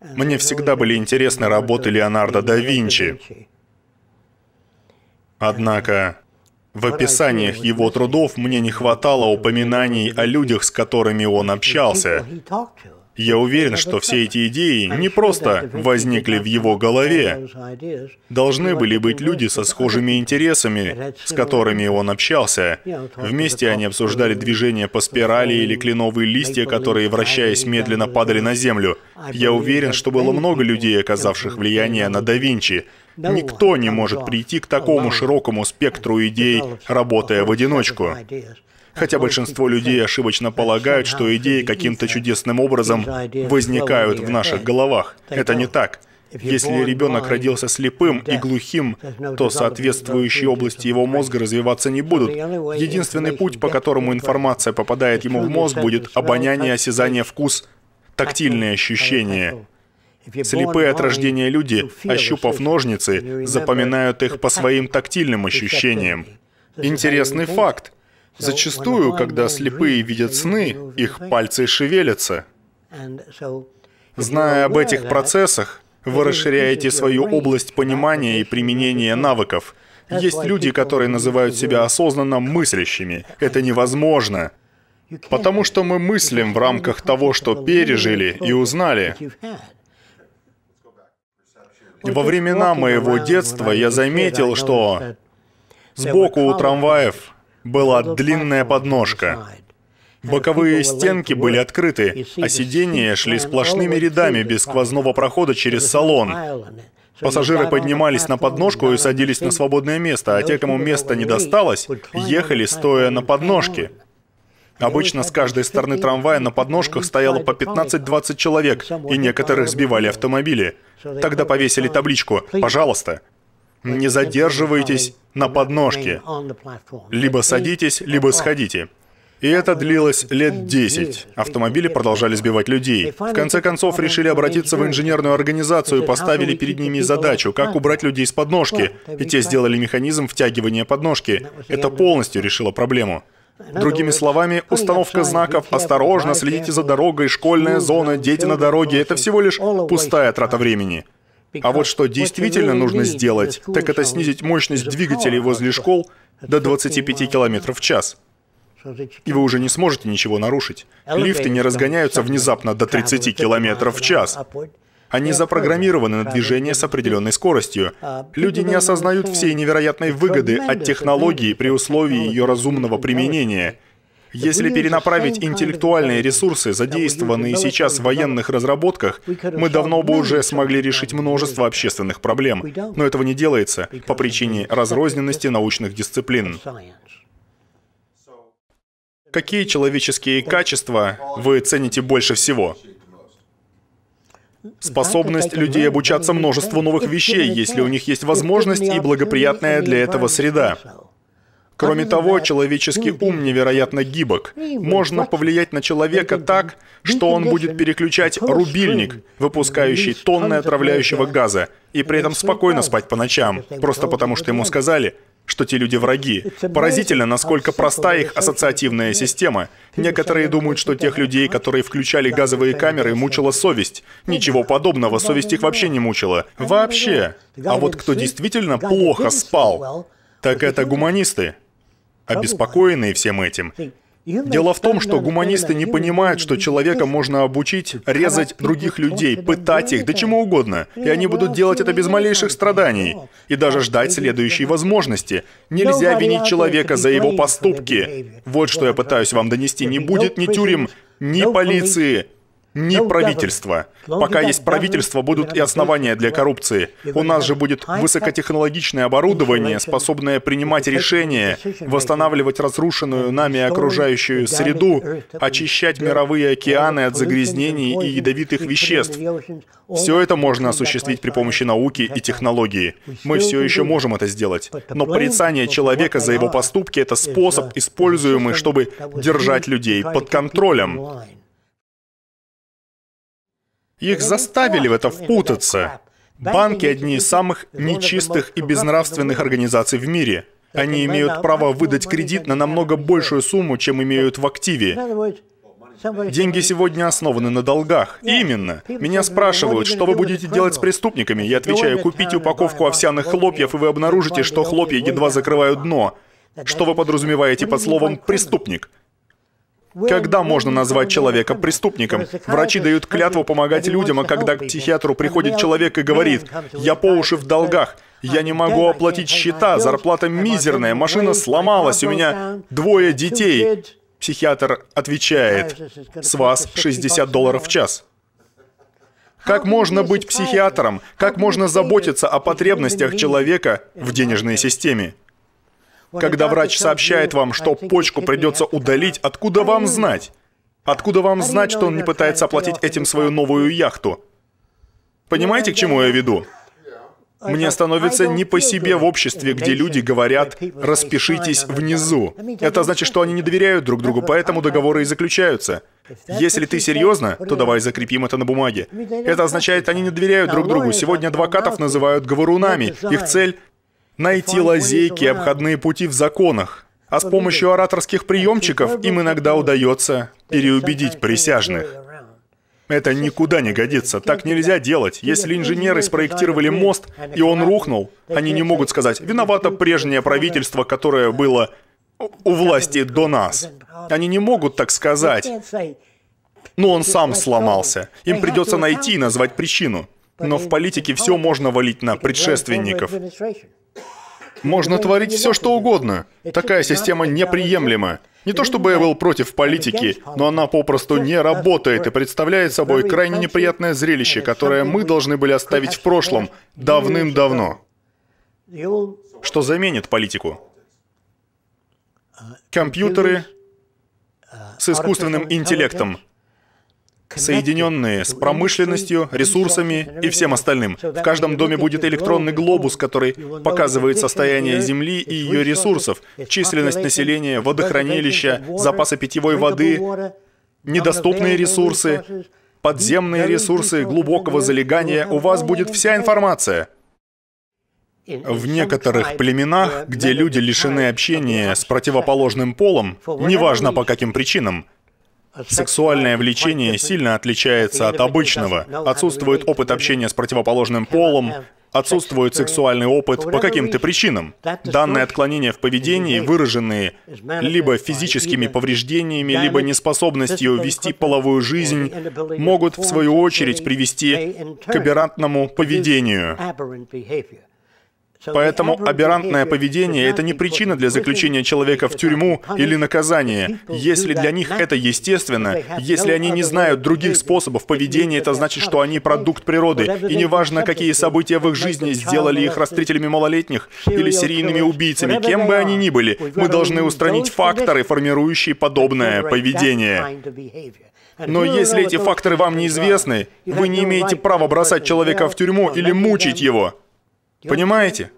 Мне всегда были интересны работы Леонардо да Винчи. Однако в описаниях его трудов мне не хватало упоминаний о людях, с которыми он общался. Я уверен, что все эти идеи не просто возникли в его голове. Должны были быть люди со схожими интересами, с которыми он общался. Вместе они обсуждали движение по спирали или кленовые листья, которые, вращаясь медленно, падали на землю. Я уверен, что было много людей, оказавших влияние на да Винчи. Никто не может прийти к такому широкому спектру идей, работая в одиночку. Хотя большинство людей ошибочно полагают, что идеи каким-то чудесным образом возникают в наших головах. Это не так. Если ребенок родился слепым и глухим, то соответствующие области его мозга развиваться не будут. Единственный путь, по которому информация попадает ему в мозг, будет обоняние, осязание, вкус, тактильные ощущения. Слепые от рождения люди, ощупав ножницы, запоминают их по своим тактильным ощущениям. Интересный факт. Зачастую, когда слепые видят сны, их пальцы шевелятся. Зная об этих процессах, вы расширяете свою область понимания и применения навыков. Есть люди, которые называют себя осознанно мыслящими. Это невозможно. Потому что мы мыслим в рамках того, что пережили и узнали. Во времена моего детства я заметил, что сбоку у трамваев была длинная подножка. Боковые стенки были открыты, а сиденья шли сплошными рядами без сквозного прохода через салон. Пассажиры поднимались на подножку и садились на свободное место, а те, кому место не досталось, ехали стоя на подножке. Обычно с каждой стороны трамвая на подножках стояло по 15-20 человек, и некоторых сбивали автомобили. Тогда повесили табличку «Пожалуйста, не задерживайтесь на подножке. Либо садитесь, либо сходите. И это длилось лет 10. Автомобили продолжали сбивать людей. В конце концов, решили обратиться в инженерную организацию и поставили перед ними задачу, как убрать людей с подножки. И те сделали механизм втягивания подножки. Это полностью решило проблему. Другими словами, установка знаков «Осторожно, следите за дорогой», «Школьная зона», «Дети на дороге» — это всего лишь пустая трата времени. А вот что действительно нужно сделать, так это снизить мощность двигателей возле школ до 25 км в час. И вы уже не сможете ничего нарушить. Лифты не разгоняются внезапно до 30 км в час. Они запрограммированы на движение с определенной скоростью. Люди не осознают всей невероятной выгоды от технологии при условии ее разумного применения. Если перенаправить интеллектуальные ресурсы, задействованные сейчас в военных разработках, мы давно бы уже смогли решить множество общественных проблем. Но этого не делается по причине разрозненности научных дисциплин. Какие человеческие качества вы цените больше всего? Способность людей обучаться множеству новых вещей, если у них есть возможность и благоприятная для этого среда. Кроме того, человеческий ум невероятно гибок. Можно повлиять на человека так, что он будет переключать рубильник, выпускающий тонны отравляющего газа, и при этом спокойно спать по ночам, просто потому что ему сказали, что те люди враги. Поразительно, насколько проста их ассоциативная система. Некоторые думают, что тех людей, которые включали газовые камеры, мучила совесть. Ничего подобного, совесть их вообще не мучила. Вообще. А вот кто действительно плохо спал, так это гуманисты обеспокоенные всем этим. Дело в том, что гуманисты не понимают, что человека можно обучить резать других людей, пытать их, да чему угодно, и они будут делать это без малейших страданий, и даже ждать следующей возможности. Нельзя винить человека за его поступки. Вот что я пытаюсь вам донести. Не будет ни тюрем, ни полиции, ни правительства. Пока есть правительство, будут и основания для коррупции. У нас же будет высокотехнологичное оборудование, способное принимать решения, восстанавливать разрушенную нами окружающую среду, очищать мировые океаны от загрязнений и ядовитых веществ. Все это можно осуществить при помощи науки и технологии. Мы все еще можем это сделать. Но порицание человека за его поступки — это способ, используемый, чтобы держать людей под контролем. Их заставили в это впутаться. Банки — одни из самых нечистых и безнравственных организаций в мире. Они имеют право выдать кредит на намного большую сумму, чем имеют в активе. Деньги сегодня основаны на долгах. Именно. Меня спрашивают, что вы будете делать с преступниками. Я отвечаю, купите упаковку овсяных хлопьев, и вы обнаружите, что хлопья едва закрывают дно. Что вы подразумеваете под словом «преступник»? Когда можно назвать человека преступником? Врачи дают клятву помогать людям, а когда к психиатру приходит человек и говорит, «Я по уши в долгах, я не могу оплатить счета, зарплата мизерная, машина сломалась, у меня двое детей», психиатр отвечает, «С вас 60 долларов в час». Как можно быть психиатром? Как можно заботиться о потребностях человека в денежной системе? Когда врач сообщает вам, что почку придется удалить, откуда вам знать? Откуда вам знать, что он не пытается оплатить этим свою новую яхту? Понимаете, к чему я веду? Мне становится не по себе в обществе, где люди говорят «распишитесь внизу». Это значит, что они не доверяют друг другу, поэтому договоры и заключаются. Если ты серьезно, то давай закрепим это на бумаге. Это означает, они не доверяют друг другу. Сегодня адвокатов называют говорунами. Их цель найти лазейки и обходные пути в законах. А с помощью ораторских приемчиков им иногда удается переубедить присяжных. Это никуда не годится. Так нельзя делать. Если инженеры спроектировали мост, и он рухнул, они не могут сказать, виновато прежнее правительство, которое было у власти до нас. Они не могут так сказать. Но он сам сломался. Им придется найти и назвать причину. Но в политике все можно валить на предшественников. Можно творить все, что угодно. Такая система неприемлема. Не то чтобы я был против политики, но она попросту не работает и представляет собой крайне неприятное зрелище, которое мы должны были оставить в прошлом давным-давно. Что заменит политику? Компьютеры с искусственным интеллектом, соединенные с промышленностью, ресурсами и всем остальным. В каждом доме будет электронный глобус, который показывает состояние Земли и ее ресурсов, численность населения, водохранилища, запасы питьевой воды, недоступные ресурсы, подземные ресурсы глубокого залегания. У вас будет вся информация. В некоторых племенах, где люди лишены общения с противоположным полом, неважно по каким причинам, Сексуальное влечение сильно отличается от обычного. Отсутствует опыт общения с противоположным полом, отсутствует сексуальный опыт по каким-то причинам. Данные отклонения в поведении, выраженные либо физическими повреждениями, либо неспособностью вести половую жизнь, могут в свою очередь привести к аберрантному поведению. Поэтому аберрантное поведение — это не причина для заключения человека в тюрьму или наказания. Если для них это естественно, если они не знают других способов поведения, это значит, что они продукт природы. И неважно, какие события в их жизни сделали их растрителями малолетних или серийными убийцами, кем бы они ни были, мы должны устранить факторы, формирующие подобное поведение. Но если эти факторы вам неизвестны, вы не имеете права бросать человека в тюрьму или мучить его. Понимаете?